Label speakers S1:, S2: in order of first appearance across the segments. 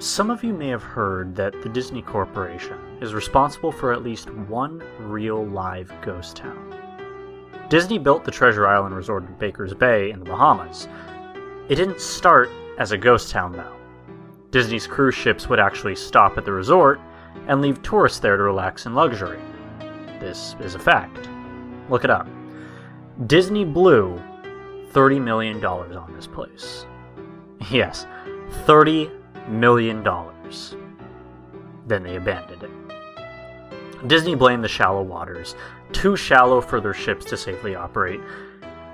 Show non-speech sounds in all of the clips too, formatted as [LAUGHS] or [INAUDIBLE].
S1: Some of you may have heard that the Disney Corporation is responsible for at least one real live ghost town. Disney built the Treasure Island Resort in Baker's Bay in the Bahamas. It didn't start as a ghost town, though. Disney's cruise ships would actually stop at the resort and leave tourists there to relax in luxury. This is a fact. Look it up. Disney blew $30 million on this place. Yes, $30 million. dollars. Then they abandoned it. Disney blamed the shallow waters, too shallow for their ships to safely operate,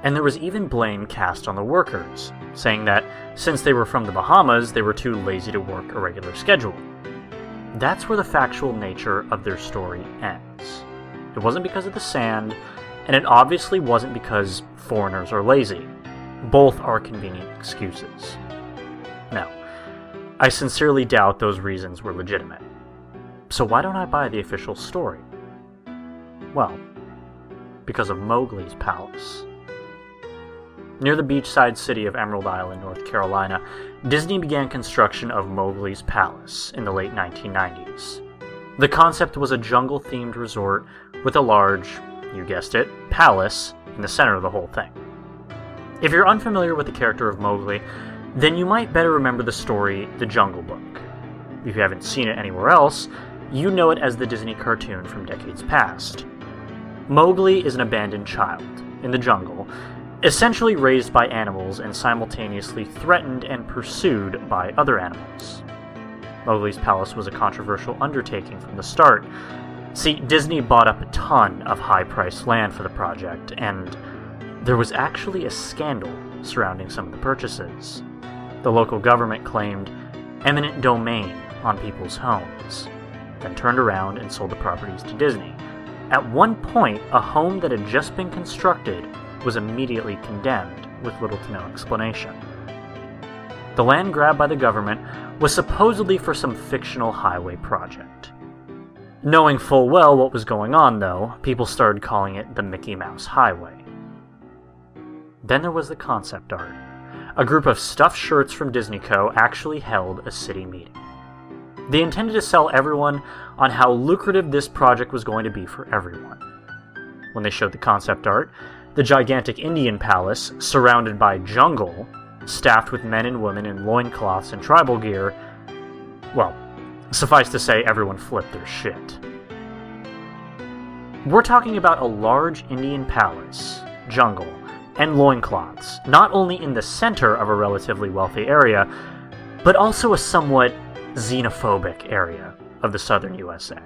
S1: and there was even blame cast on the workers, saying that since they were from the Bahamas, they were too lazy to work a regular schedule. That's where the factual nature of their story ends. It wasn't because of the sand, and it obviously wasn't because foreigners are lazy. Both are convenient excuses. No, I sincerely doubt those reasons were legitimate. So why don't I buy the official story? Well, because of Mowgli's palace. Near the beachside city of Emerald Island, North Carolina, Disney began construction of Mowgli's Palace in the late 1990s. The concept was a jungle themed resort with a large, you guessed it, palace in the center of the whole thing. If you're unfamiliar with the character of Mowgli, then you might better remember the story The Jungle Book. If you haven't seen it anywhere else, you know it as the Disney cartoon from decades past. Mowgli is an abandoned child in the jungle, essentially raised by animals and simultaneously threatened and pursued by other animals. Mowgli's palace was a controversial undertaking from the start. See, Disney bought up a ton of high priced land for the project, and there was actually a scandal surrounding some of the purchases. The local government claimed eminent domain on people's homes, then turned around and sold the properties to Disney. At one point, a home that had just been constructed was immediately condemned with little to no explanation. The land grabbed by the government was supposedly for some fictional highway project. Knowing full well what was going on, though, people started calling it the Mickey Mouse Highway. Then there was the concept art. A group of stuffed shirts from Disney Co. actually held a city meeting. They intended to sell everyone on how lucrative this project was going to be for everyone. When they showed the concept art, the gigantic Indian palace, surrounded by jungle, staffed with men and women in loincloths and tribal gear, well, suffice to say, everyone flipped their shit. We're talking about a large Indian palace, jungle, and loincloths, not only in the center of a relatively wealthy area, but also a somewhat xenophobic area of the southern USA.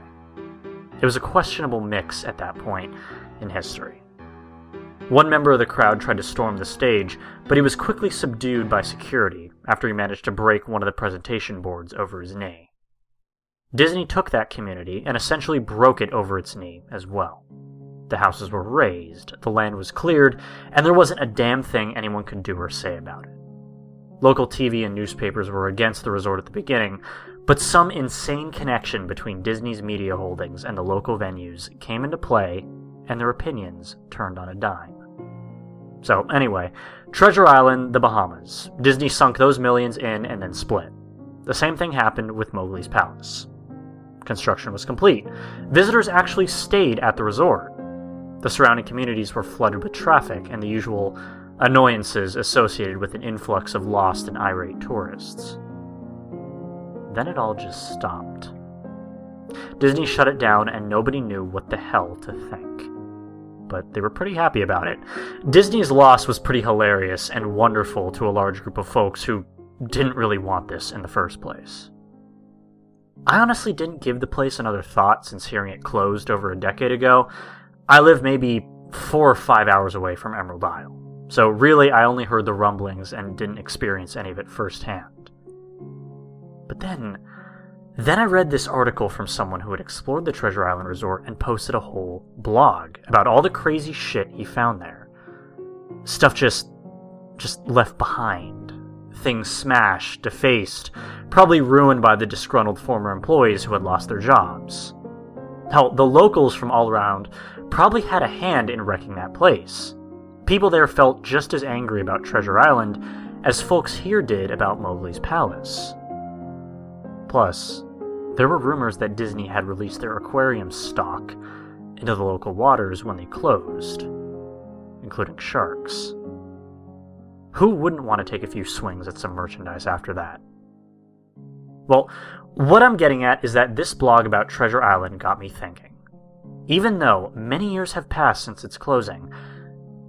S1: It was a questionable mix at that point in history. One member of the crowd tried to storm the stage, but he was quickly subdued by security after he managed to break one of the presentation boards over his knee. Disney took that community and essentially broke it over its knee as well. The houses were razed, the land was cleared, and there wasn't a damn thing anyone could do or say about it. Local TV and newspapers were against the resort at the beginning, but some insane connection between Disney's media holdings and the local venues came into play, and their opinions turned on a dime. So, anyway, Treasure Island, the Bahamas. Disney sunk those millions in and then split. The same thing happened with Mowgli's Palace. Construction was complete. Visitors actually stayed at the resort. The surrounding communities were flooded with traffic and the usual annoyances associated with an influx of lost and irate tourists. Then it all just stopped. Disney shut it down and nobody knew what the hell to think but they were pretty happy about it. Disney's loss was pretty hilarious and wonderful to a large group of folks who didn't really want this in the first place. I honestly didn't give the place another thought since hearing it closed over a decade ago. I live maybe four or five hours away from Emerald Isle, so really I only heard the rumblings and didn't experience any of it firsthand. But then, then I read this article from someone who had explored the Treasure Island Resort and posted a whole blog about all the crazy shit he found there. Stuff just just left behind. Things smashed, defaced, probably ruined by the disgruntled former employees who had lost their jobs. Hell, the locals from all around probably had a hand in wrecking that place. People there felt just as angry about Treasure Island as folks here did about Mowgli's palace. Plus, there were rumors that Disney had released their aquarium stock into the local waters when they closed, including sharks. Who wouldn't want to take a few swings at some merchandise after that? Well, what I'm getting at is that this blog about Treasure Island got me thinking. Even though many years have passed since its closing,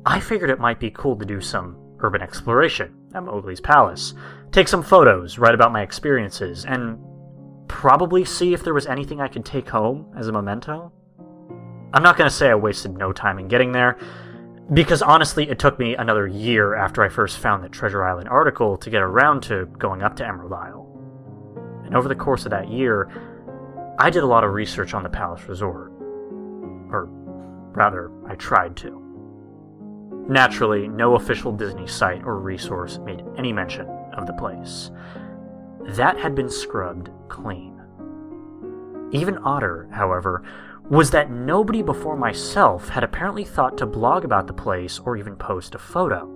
S1: I figured it might be cool to do some urban exploration at Mowgli's Palace, take some photos, write about my experiences, and probably see if there was anything I could take home as a memento. I'm not going to say I wasted no time in getting there, because honestly, it took me another year after I first found the Treasure Island article to get around to going up to Emerald Isle. And over the course of that year, I did a lot of research on the Palace Resort. Or rather, I tried to. Naturally, no official Disney site or resource made any mention of the place. That had been scrubbed clean. Even odder, however, was that nobody before myself had apparently thought to blog about the place or even post a photo.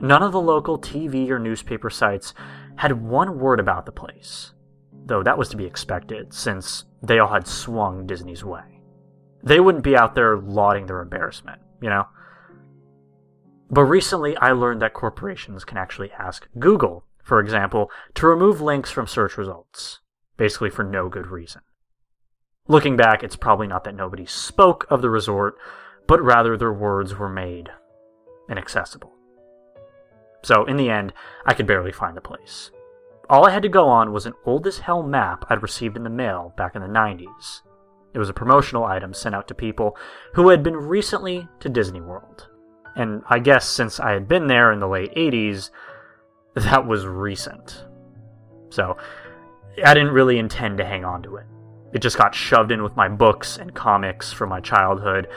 S1: None of the local TV or newspaper sites had one word about the place, though that was to be expected since they all had swung Disney's way. They wouldn't be out there lauding their embarrassment, you know? But recently, I learned that corporations can actually ask Google, for example, to remove links from search results, basically for no good reason. Looking back, it's probably not that nobody spoke of the resort, but rather their words were made inaccessible. So, in the end, I could barely find the place. All I had to go on was an old as hell map I'd received in the mail back in the 90s. It was a promotional item sent out to people who had been recently to Disney World. And I guess since I had been there in the late 80s, [LAUGHS] that was recent. So, I didn't really intend to hang on to it. It just got shoved in with my books and comics from my childhood.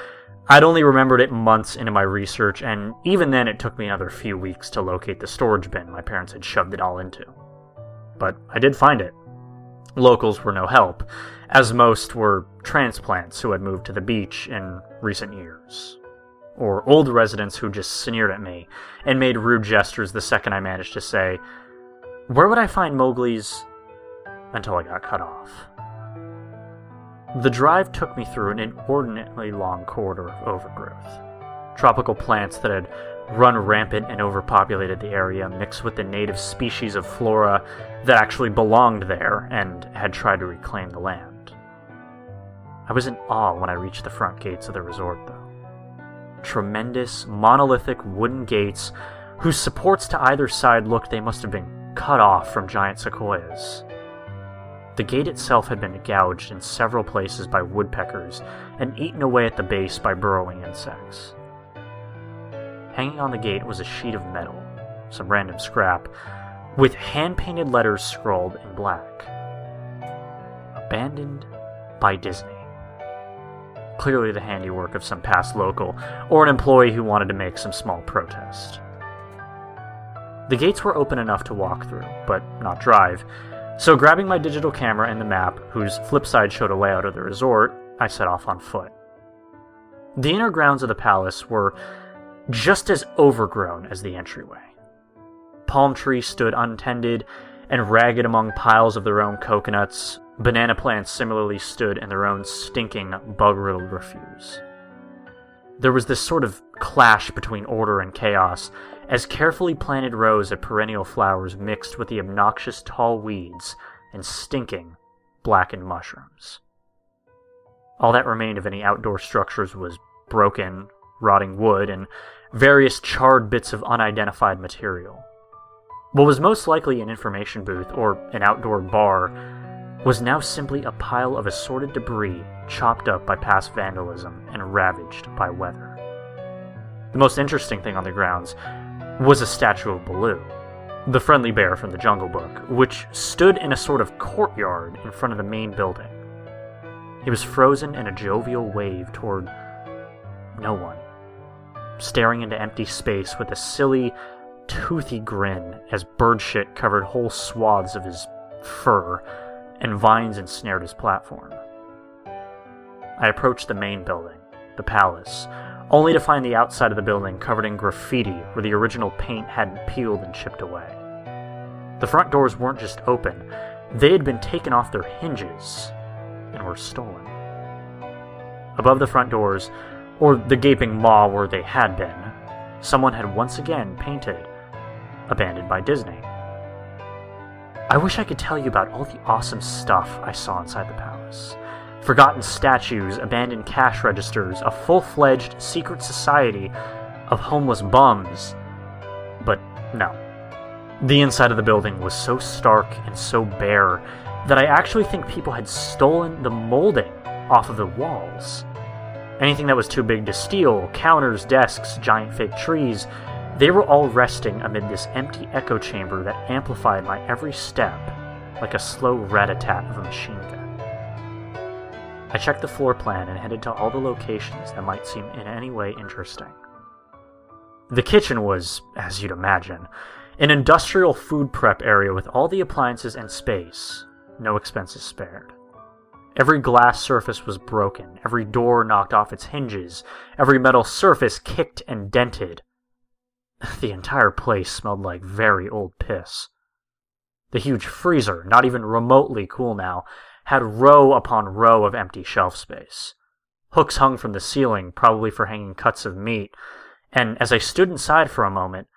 S1: I'd only remembered it months into my research, and even then it took me another few weeks to locate the storage bin my parents had shoved it all into. But I did find it. Locals were no help, as most were transplants who had moved to the beach in recent years or old residents who just sneered at me and made rude gestures the second I managed to say, Where would I find Mowgli's? until I got cut off. The drive took me through an inordinately long corridor of overgrowth. Tropical plants that had run rampant and overpopulated the area mixed with the native species of flora that actually belonged there and had tried to reclaim the land. I was in awe when I reached the front gates of the resort, though tremendous, monolithic wooden gates whose supports to either side looked they must have been cut off from giant sequoias. The gate itself had been gouged in several places by woodpeckers and eaten away at the base by burrowing insects. Hanging on the gate was a sheet of metal, some random scrap, with hand painted letters scrawled in black. Abandoned by Disney clearly the handiwork of some past local, or an employee who wanted to make some small protest. The gates were open enough to walk through, but not drive, so grabbing my digital camera and the map, whose flip side showed a layout of the resort, I set off on foot. The inner grounds of the palace were just as overgrown as the entryway. Palm trees stood untended and ragged among piles of their own coconuts, Banana plants similarly stood in their own stinking, bug riddled refuse. There was this sort of clash between order and chaos as carefully planted rows of perennial flowers mixed with the obnoxious tall weeds and stinking, blackened mushrooms. All that remained of any outdoor structures was broken, rotting wood, and various charred bits of unidentified material. What was most likely an information booth or an outdoor bar was now simply a pile of assorted debris chopped up by past vandalism and ravaged by weather. The most interesting thing on the grounds was a statue of Baloo, the friendly bear from the Jungle Book, which stood in a sort of courtyard in front of the main building. He was frozen in a jovial wave toward no one, staring into empty space with a silly, toothy grin as bird shit covered whole swaths of his fur and vines ensnared his platform. I approached the main building, the palace, only to find the outside of the building covered in graffiti where the original paint hadn't peeled and chipped away. The front doors weren't just open, They had been taken off their hinges and were stolen. Above the front doors, or the gaping maw where they had been, someone had once again painted Abandoned by Disney. I wish I could tell you about all the awesome stuff I saw inside the palace. Forgotten statues, abandoned cash registers, a full fledged secret society of homeless bums. But no. The inside of the building was so stark and so bare that I actually think people had stolen the molding off of the walls. Anything that was too big to steal counters, desks, giant fake trees they were all resting amid this empty echo chamber that amplified my every step like a slow rat-a-tat of a machine gun. I checked the floor plan and headed to all the locations that might seem in any way interesting. The kitchen was, as you'd imagine, an industrial food prep area with all the appliances and space, no expenses spared. Every glass surface was broken, every door knocked off its hinges, every metal surface kicked and dented. The entire place smelled like very old piss. The huge freezer, not even remotely cool now, had row upon row of empty shelf space. Hooks hung from the ceiling, probably for hanging cuts of meat, and as I stood inside for a moment,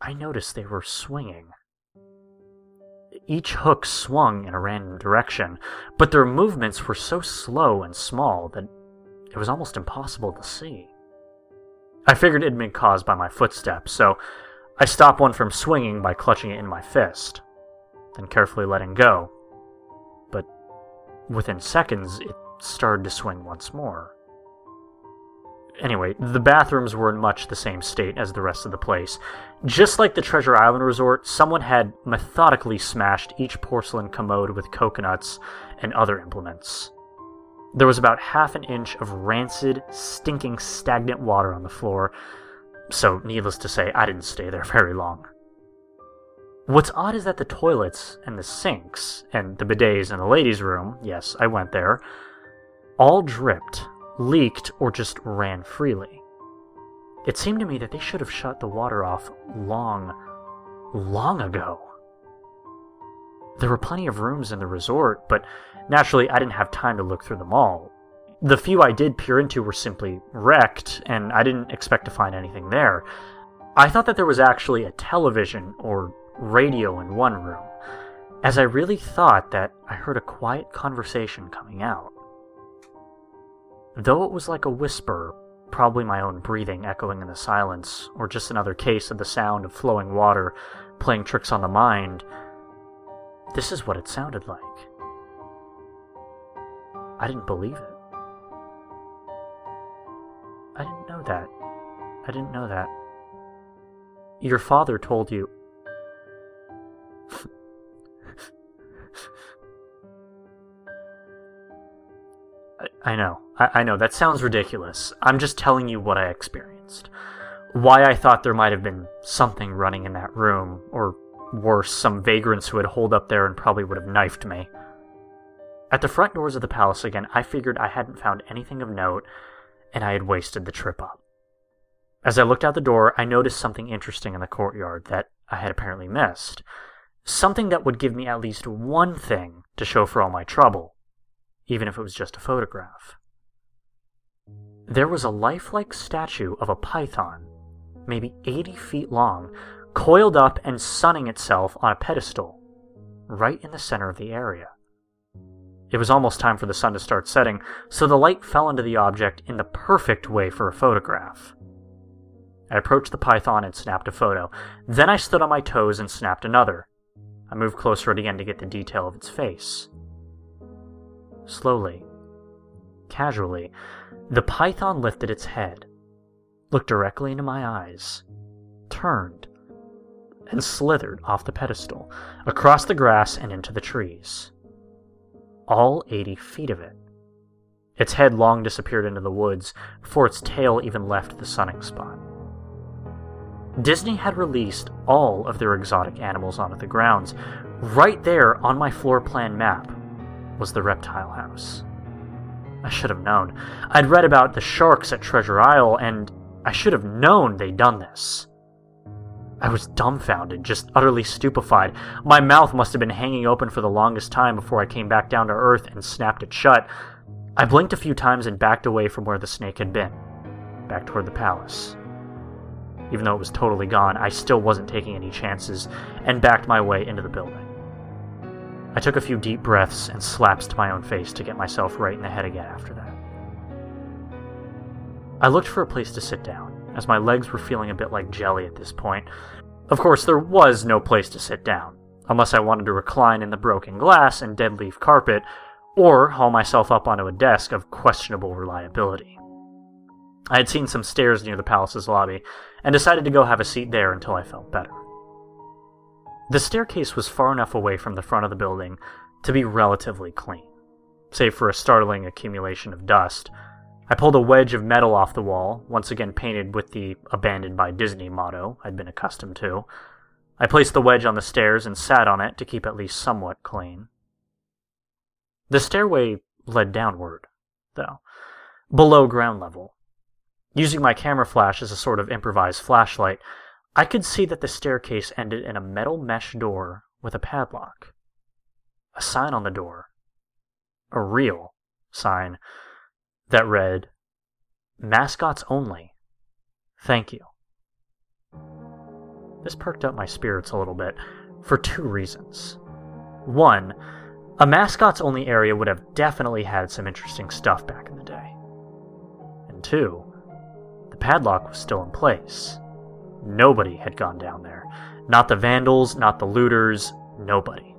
S1: I noticed they were swinging. Each hook swung in a random direction, but their movements were so slow and small that it was almost impossible to see. I figured it'd been caused by my footsteps, so I stopped one from swinging by clutching it in my fist, then carefully letting go. But within seconds, it started to swing once more. Anyway, the bathrooms were in much the same state as the rest of the place. Just like the Treasure Island Resort, someone had methodically smashed each porcelain commode with coconuts and other implements. There was about half an inch of rancid, stinking, stagnant water on the floor, so needless to say, I didn't stay there [LAUGHS] very long. What's odd is that the toilets and the sinks, and the bidets in the ladies' room, yes, I went there, all dripped, leaked, or just ran freely. It seemed to me that they should have shut the water off long, long ago. There were plenty of rooms in the resort, but Naturally, I didn't have time to look through them all. The few I did peer into were simply wrecked, and I didn't expect to find anything there. I thought that there was actually a television or radio in one room, as I really thought that I heard a quiet conversation coming out. Though it was like a whisper, probably my own breathing echoing in the silence, or just another case of the sound of flowing water playing tricks on the mind, this is what it sounded like. I didn't believe it. I didn't know that. I didn't know that. Your father told you. [LAUGHS] I, I know. I, I know. That sounds ridiculous. I'm just telling you what I experienced. Why I thought there might have been something running in that room, or worse, some vagrants who had holed up there and probably would have knifed me. At the front doors of the palace again, I figured I hadn't found anything of note, and I had wasted the trip up. As I looked out the door, I noticed something interesting in the courtyard that I had apparently missed. Something that would give me at least one thing to show for all my trouble, even if it was just a photograph. There was a lifelike statue of a python, maybe 80 feet long, coiled up and sunning itself on a pedestal, right in the center of the area. It was almost time for the sun to start setting, so the light fell into the object in the perfect way for a photograph. I approached the python and snapped a photo. Then I stood on my toes and snapped another. I moved closer again to get the detail of its face. Slowly, casually, the python lifted its head, looked directly into my eyes, turned, and slithered off the pedestal, across the grass and into the trees all 80 feet of it. Its head long disappeared into the woods before its tail even left the sunning spot. Disney had released all of their exotic animals onto the grounds. Right there on my floor plan map was the reptile house. I should have known. I'd read about the sharks at Treasure Isle, and I should have known they'd done this. I was dumbfounded, just utterly stupefied. My mouth must have been hanging open for the longest time before I came back down to earth and snapped it shut. I blinked a few times and backed away from where the snake had been, back toward the palace. Even though it was totally gone, I still wasn't taking any chances and backed my way into the building. I took a few deep breaths and slaps to my own face to get myself right in the head again after that. I looked for a place to sit down, as my legs were feeling a bit like jelly at this point. Of course, there was no place to sit down, unless I wanted to recline in the broken glass and dead leaf carpet, or haul myself up onto a desk of questionable reliability. I had seen some stairs near the palace's lobby, and decided to go have a seat there until I felt better. The staircase was far enough away from the front of the building to be relatively clean, save for a startling accumulation of dust. I pulled a wedge of metal off the wall, once again painted with the abandoned by Disney motto I'd been accustomed to. I placed the wedge on the stairs and sat on it to keep at least somewhat clean. The stairway led downward, though, below ground level. Using my camera flash as a sort of improvised flashlight, I could see that the staircase ended in a metal mesh door with a padlock. A sign on the door. A real sign that read, Mascots only. Thank you. This perked up my spirits a little bit, for two reasons. One, a mascots only area would have definitely had some interesting stuff back in the day. And two, the padlock was still in place. Nobody had gone down there. Not the vandals, not the looters, nobody.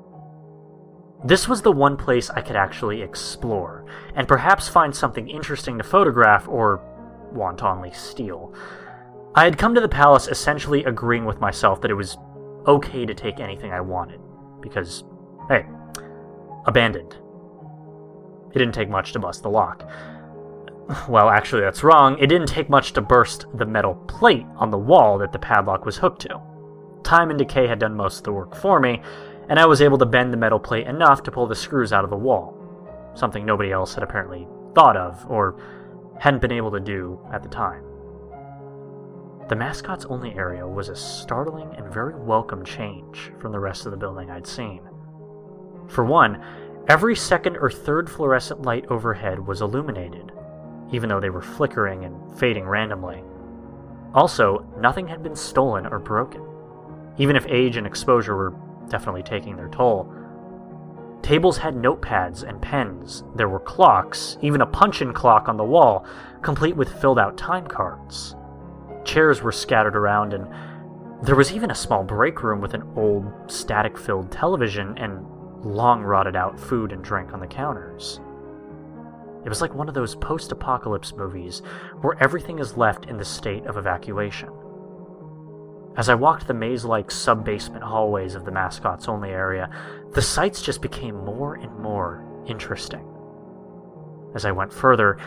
S1: This was the one place I could actually explore, and perhaps find something interesting to photograph or wantonly steal. I had come to the palace essentially agreeing with myself that it was okay to take anything I wanted, because, hey, abandoned. It didn't take much to bust the lock. Well, actually, that's wrong. It didn't take much to burst the metal plate on the wall that the padlock was hooked to. Time and decay had done most of the work for me, and I was able to bend the metal plate enough to pull the screws out of the wall, something nobody else had apparently thought of or hadn't been able to do at the time. The mascot's only area was a startling and very welcome change from the rest of the building I'd seen. For one, every second or third fluorescent light overhead was illuminated, even though they were flickering and fading randomly. Also, nothing had been stolen or broken, even if age and exposure were definitely taking their toll. Tables had notepads and pens, there were clocks, even a punch in clock on the wall, complete with filled out time cards. Chairs were scattered around, and there was even a small break room with an old, static filled television and long rotted out food and drink on the counters. It was like one of those post apocalypse movies where everything is left in the state of evacuation. As I walked the maze like sub basement hallways of the mascots only area, the sights just became more and more interesting. As I went further,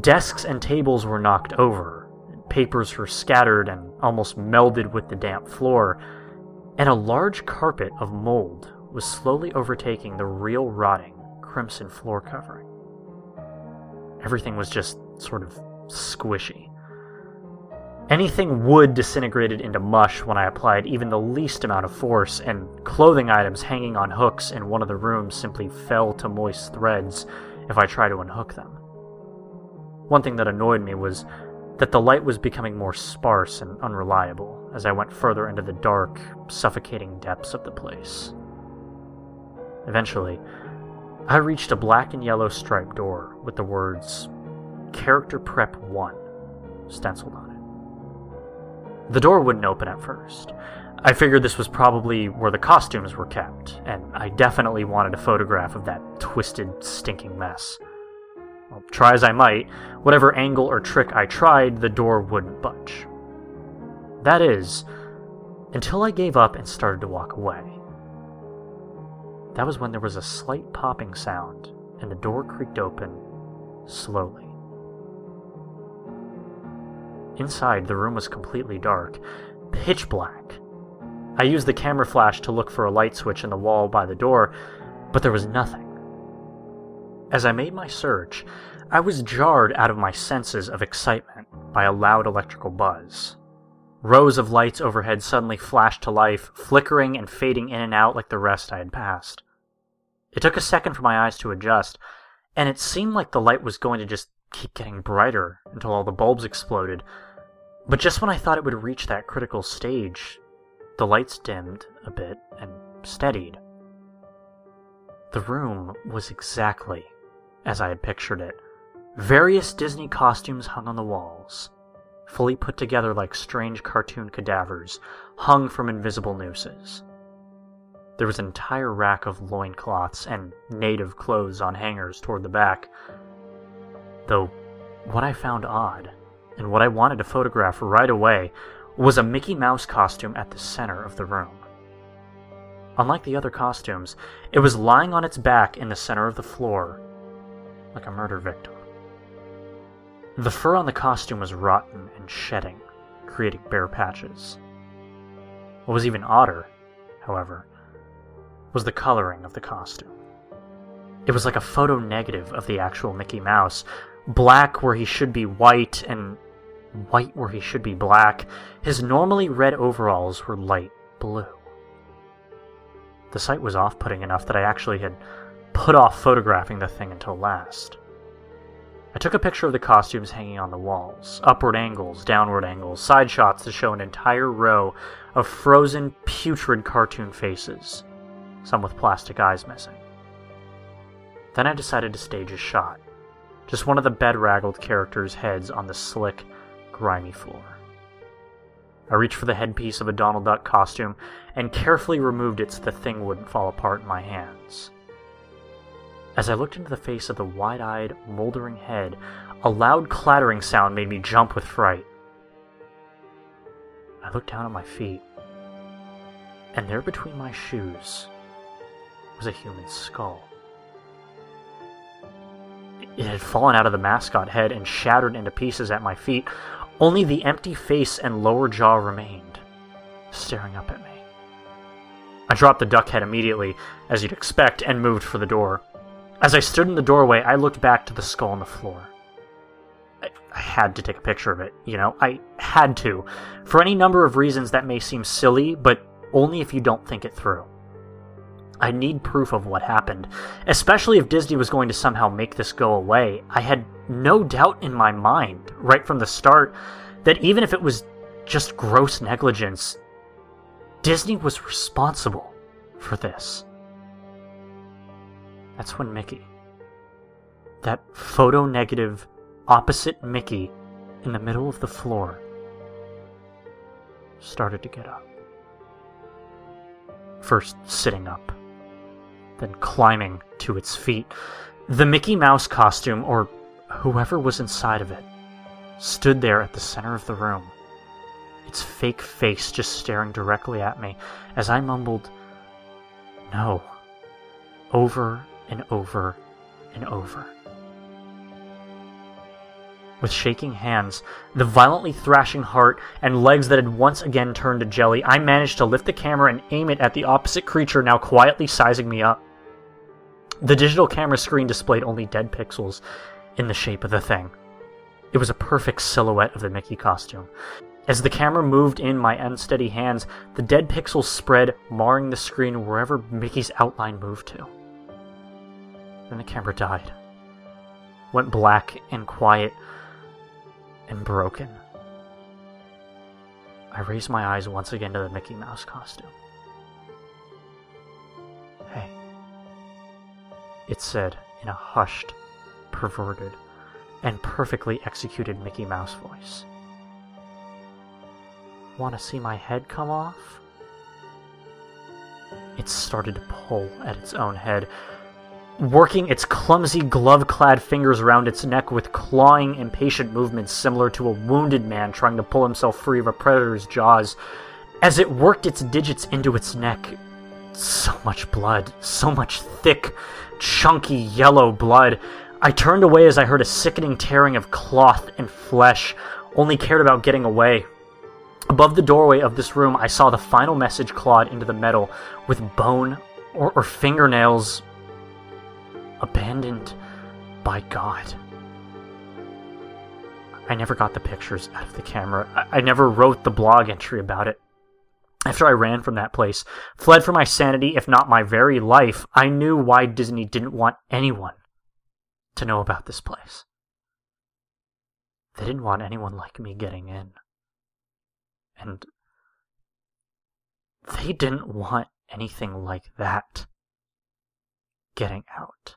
S1: desks and tables were knocked over, papers were scattered and almost melded with the damp floor, and a large carpet of mold was slowly overtaking the real rotting crimson floor covering. Everything was just sort of squishy. Anything wood disintegrated into mush when I applied even the least amount of force, and clothing items hanging on hooks in one of the rooms simply fell to moist threads if I tried to unhook them. One thing that annoyed me was that the light was becoming more sparse and unreliable as I went further into the dark, suffocating depths of the place. Eventually, I reached a black and yellow striped door with the words Character Prep 1 stenciled on it. The door wouldn't open at first. I figured this was probably where the costumes were kept, and I definitely wanted a photograph of that twisted, stinking mess. Well, try as I might, whatever angle or trick I tried, the door wouldn't budge. That is, until I gave up and started to walk away. That was when there was a slight popping sound, and the door creaked open slowly. Inside, the room was completely dark, pitch black. I used the camera flash to look for a light switch in the wall by the door, but there was nothing. As I made my search, I was jarred out of my senses of excitement by a loud electrical buzz. Rows of lights overhead suddenly flashed to life, flickering and fading in and out like the rest I had passed. It took a second for my eyes to adjust, and it seemed like the light was going to just keep getting brighter until all the bulbs exploded. But just when I thought it would reach that critical stage, the lights dimmed a bit and steadied. The room was exactly as I had pictured it. Various Disney costumes hung on the walls, fully put together like strange cartoon cadavers hung from invisible nooses. There was an entire rack of loincloths and native clothes on hangers toward the back. Though, what I found odd, and what I wanted to photograph right away, was a Mickey Mouse costume at the center of the room. Unlike the other costumes, it was lying on its back in the center of the floor, like a murder victim. The fur on the costume was rotten and shedding, creating bare patches. What was even odder, however, was the coloring of the costume. It was like a photo negative of the actual Mickey Mouse, black where he should be white and white where he should be black. His normally red overalls were light blue. The sight was off putting enough that I actually had put off photographing the thing until last. I took a picture of the costumes hanging on the walls, upward angles, downward angles, side shots to show an entire row of frozen, putrid cartoon faces, some with plastic eyes missing. Then I decided to stage a shot, just one of the bedraggled characters' heads on the slick, grimy floor. I reached for the headpiece of a Donald Duck costume and carefully removed it so the thing wouldn't fall apart in my hands. As I looked into the face of the wide eyed, moldering head, a loud clattering sound made me jump with fright. I looked down at my feet, and there between my shoes was a human skull. It had fallen out of the mascot head and shattered into pieces at my feet. Only the empty face and lower jaw remained, staring up at me. I dropped the duck head immediately, as you'd expect, and moved for the door. As I stood in the doorway, I looked back to the skull on the floor. I, I had to take a picture of it, you know? I had to. For any number of reasons that may seem silly, but only if you don't think it through. I need proof of what happened, especially if Disney was going to somehow make this go away. I had no doubt in my mind, right from the start, that even if it was just gross negligence, Disney was responsible for this. That's when Mickey, that photo negative opposite Mickey in the middle of the floor, started to get up. First sitting up, then climbing to its feet. The Mickey Mouse costume, or whoever was inside of it, stood there at the center of the room, its fake face just staring directly at me as I mumbled, No, over and over and over. With shaking hands, the violently thrashing heart, and legs that had once again turned to jelly, I managed to lift the camera and aim it at the opposite creature now quietly sizing me up. The digital camera screen displayed only dead pixels in the shape of the thing. It was a perfect silhouette of the Mickey costume. As the camera moved in my unsteady hands, the dead pixels spread, marring the screen wherever Mickey's outline moved to. Then the camera died. Went black and quiet and broken. I raised my eyes once again to the Mickey Mouse costume. It said in a hushed, perverted, and perfectly executed Mickey Mouse voice. Want to see my head come off? It started to pull at its own head, working its clumsy glove clad fingers around its neck with clawing, impatient movements similar to a wounded man trying to pull himself free of a predator's jaws. As it worked its digits into its neck, so much blood, so much thick, chunky yellow blood. I turned away as I heard a sickening tearing of cloth and flesh, only cared about getting away. Above the doorway of this room, I saw the final message clawed into the metal with bone or, or fingernails abandoned by God. I never got the pictures out of the camera. I, I never wrote the blog entry about it. After I ran from that place, fled for my sanity, if not my very life, I knew why Disney didn't want anyone to know about this place. They didn't want anyone like me getting in. And they didn't want anything like that getting out.